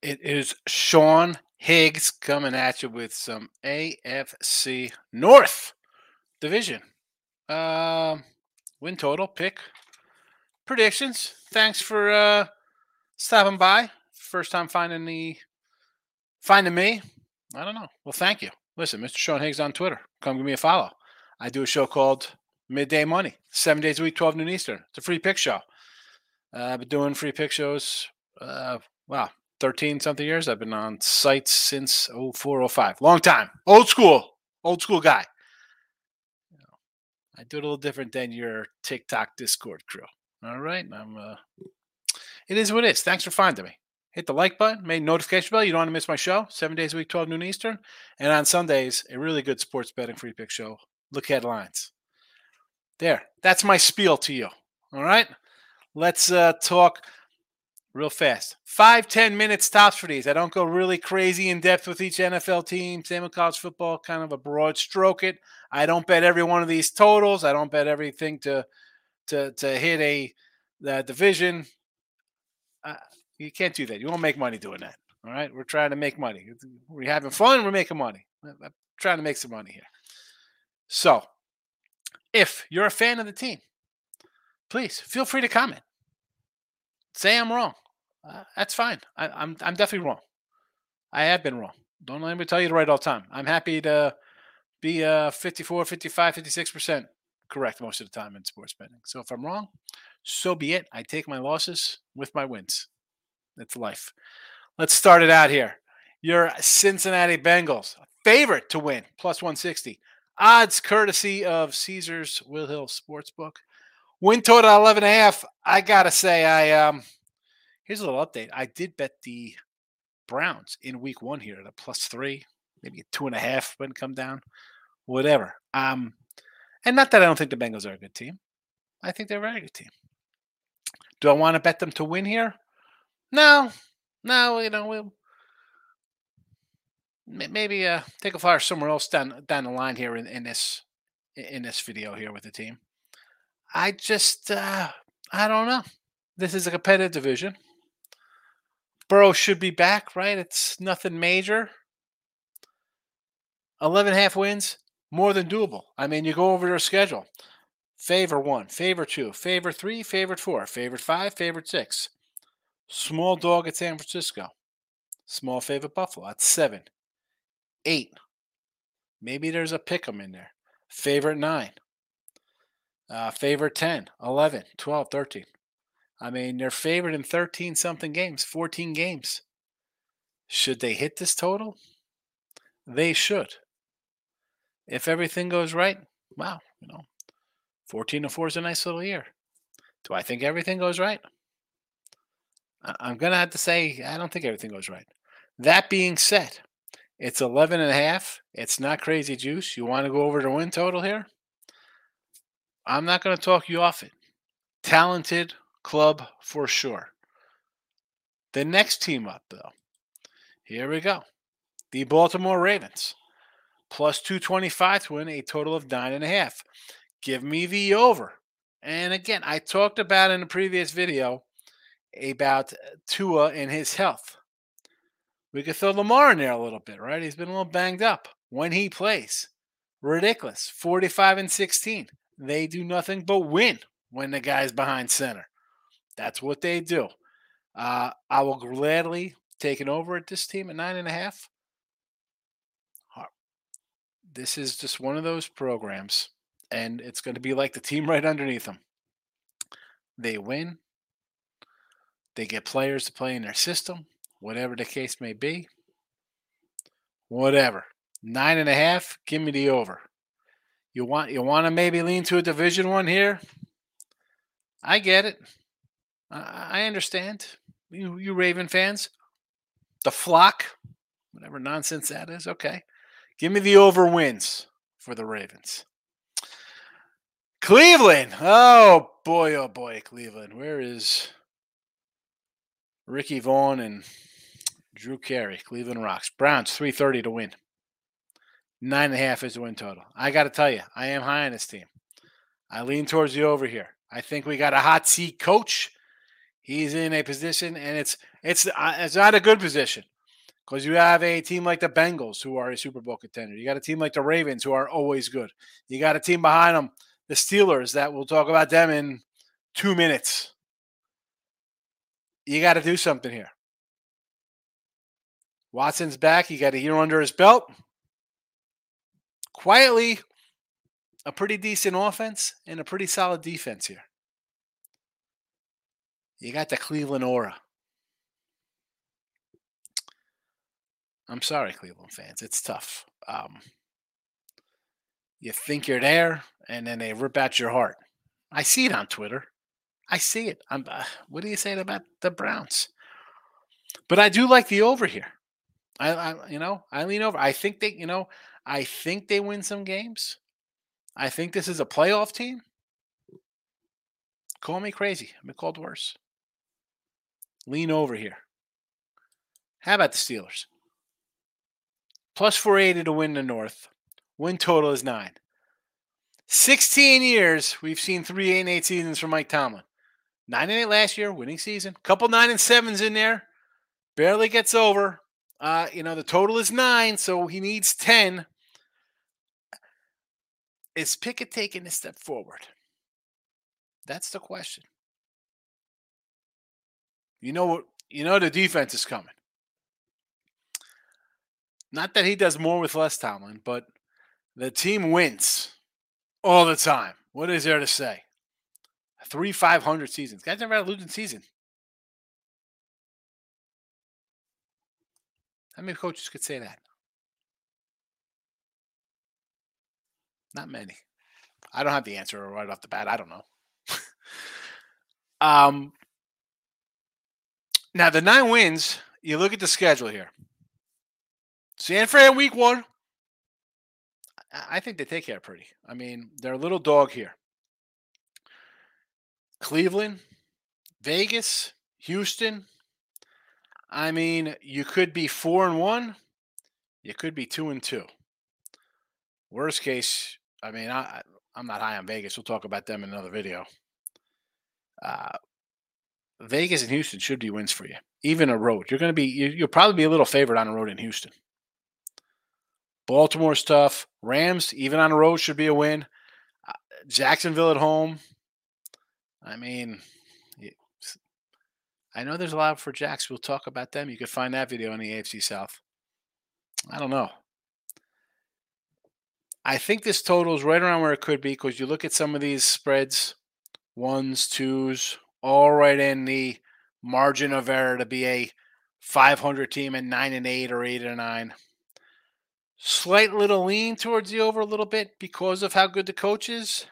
It is Sean Higgs coming at you with some AFC North division. Um, win total, pick, predictions. Thanks for uh, stopping by. First time finding the finding me. I don't know. Well, thank you. Listen, Mr. Sean Higgs on Twitter. Come give me a follow. I do a show called Midday Money, seven days a week, 12 noon Eastern. It's a free pick show. Uh, I've been doing free pick shows. Uh, wow, 13 something years. I've been on sites since 0405. Long time. Old school. Old school guy. I do it a little different than your TikTok Discord crew. All right. I'm uh it is what it is. Thanks for finding me. Hit the like button, make notification bell. You don't want to miss my show. Seven days a week, 12 noon Eastern. And on Sundays, a really good sports betting free pick show. Look headlines. There. That's my spiel to you. All right. Let's uh talk real fast. Five, ten minutes tops for these. I don't go really crazy in depth with each NFL team. Same with college football, kind of a broad stroke it. I don't bet every one of these totals. I don't bet everything to to to hit a the division. Uh, you can't do that. You won't make money doing that. All right. We're trying to make money. We're having fun. We're making money. I'm trying to make some money here. So, if you're a fan of the team, please feel free to comment. Say I'm wrong. Uh, that's fine. I, am I'm, I'm definitely wrong. I have been wrong. Don't let me tell you the right all the time. I'm happy to be uh 54, 55, 56% correct most of the time in sports betting. So if I'm wrong, so be it. I take my losses with my wins. That's life. Let's start it out here. Your Cincinnati Bengals, favorite to win, plus 160. Odds courtesy of Caesars Will Hill Sportsbook. Win total 11 and a half. I got to say, I um, Here's a little update. I did bet the Browns in week one here at a plus three, maybe two and a half when come down, whatever. Um, and not that I don't think the Bengals are a good team. I think they're a very good team. Do I want to bet them to win here? No, no. You know, we'll maybe uh, take a flyer somewhere else down down the line here in, in this in this video here with the team. I just uh, I don't know. This is a competitive division. Burrow should be back, right? It's nothing major. 11 half wins, more than doable. I mean, you go over their schedule. Favor one, favor two, favor three, favorite four, favorite five, favorite six. Small dog at San Francisco. Small favorite Buffalo. That's seven. Eight. Maybe there's a pick 'em in there. Favorite nine. Uh, favorite 10, 11, 12, 13. I mean, they're favored in 13 something games, 14 games. Should they hit this total? They should. If everything goes right, wow, you know, 14 to 4 is a nice little year. Do I think everything goes right? I'm going to have to say, I don't think everything goes right. That being said, it's 11 and a half. It's not crazy juice. You want to go over the win total here? I'm not going to talk you off it. Talented, club for sure. The next team up, though, here we go. The Baltimore Ravens, plus 225 to win a total of nine and a half. Give me the over. And again, I talked about in a previous video about uh, Tua and his health. We could throw Lamar in there a little bit, right? He's been a little banged up when he plays. Ridiculous. 45 and 16. They do nothing but win when the guy's behind center. That's what they do. Uh, I will gladly take it over at this team at nine and a half. This is just one of those programs, and it's going to be like the team right underneath them. They win. They get players to play in their system, whatever the case may be. Whatever. Nine and a half. Give me the over. You want you want to maybe lean to a division one here? I get it. I understand. You, you Raven fans, the flock, whatever nonsense that is. Okay, give me the over wins for the Ravens. Cleveland. Oh boy, oh boy, Cleveland. Where is Ricky Vaughn and Drew Carey? Cleveland rocks. Browns three thirty to win. Nine and a half is the win total. I got to tell you, I am high on this team. I lean towards the over here. I think we got a hot seat coach He's in a position, and it's it's uh, it's not a good position because you have a team like the Bengals who are a Super Bowl contender. You got a team like the Ravens who are always good. You got a team behind them, the Steelers, that we'll talk about them in two minutes. You got to do something here. Watson's back. He got a year under his belt. Quietly, a pretty decent offense and a pretty solid defense here. You got the Cleveland aura. I'm sorry, Cleveland fans. It's tough. Um, you think you're there, and then they rip out your heart. I see it on Twitter. I see it. I'm, uh, what are you saying about the Browns? But I do like the over here. I, I, you know, I lean over. I think they, you know, I think they win some games. I think this is a playoff team. Call me crazy. I've been called worse. Lean over here. How about the Steelers? Plus 480 to win the North. Win total is nine. 16 years, we've seen three 8 and 8 seasons from Mike Tomlin. 9 and 8 last year, winning season. Couple 9 and 7s in there. Barely gets over. Uh, you know, the total is nine, so he needs 10. Is Pickett taking a step forward? That's the question. You know what? You know the defense is coming. Not that he does more with less Tomlin, but the team wins all the time. What is there to say? Three 500 seasons. Guys never had a losing season. How many coaches could say that? Not many. I don't have the answer right off the bat. I don't know. um, now the nine wins. You look at the schedule here. San Fran week one. I think they take care pretty. I mean, they're a little dog here. Cleveland, Vegas, Houston. I mean, you could be four and one. You could be two and two. Worst case, I mean, I I'm not high on Vegas. We'll talk about them in another video. Uh, Vegas and Houston should be wins for you. Even a road, you're going to be you'll probably be a little favored on the road in Houston. Baltimore stuff. Rams, even on the road, should be a win. Uh, Jacksonville at home. I mean, I know there's a lot for Jacks. We'll talk about them. You can find that video on the AFC South. I don't know. I think this total is right around where it could be because you look at some of these spreads, ones, twos, all right in the margin of error to be a 500 team at nine and eight or eight and nine. Slight little lean towards the over a little bit because of how good the coach is.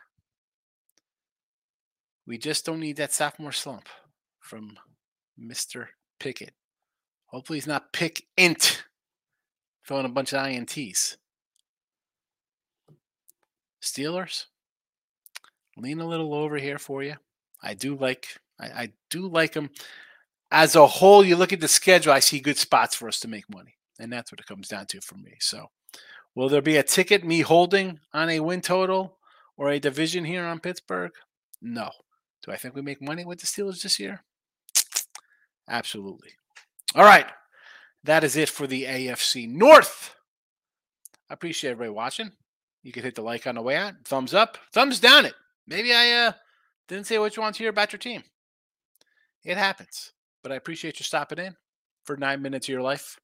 We just don't need that sophomore slump from Mr. Pickett. Hopefully he's not pick int throwing a bunch of INTs. Steelers, lean a little over here for you. I do like I, I do like them. As a whole, you look at the schedule, I see good spots for us to make money. And that's what it comes down to for me. So, will there be a ticket me holding on a win total or a division here on Pittsburgh? No. Do I think we make money with the Steelers this year? Absolutely. All right. That is it for the AFC North. I appreciate everybody watching. You can hit the like on the way out, thumbs up, thumbs down it. Maybe I uh, didn't say what you want to hear about your team. It happens. But I appreciate you stopping in for nine minutes of your life.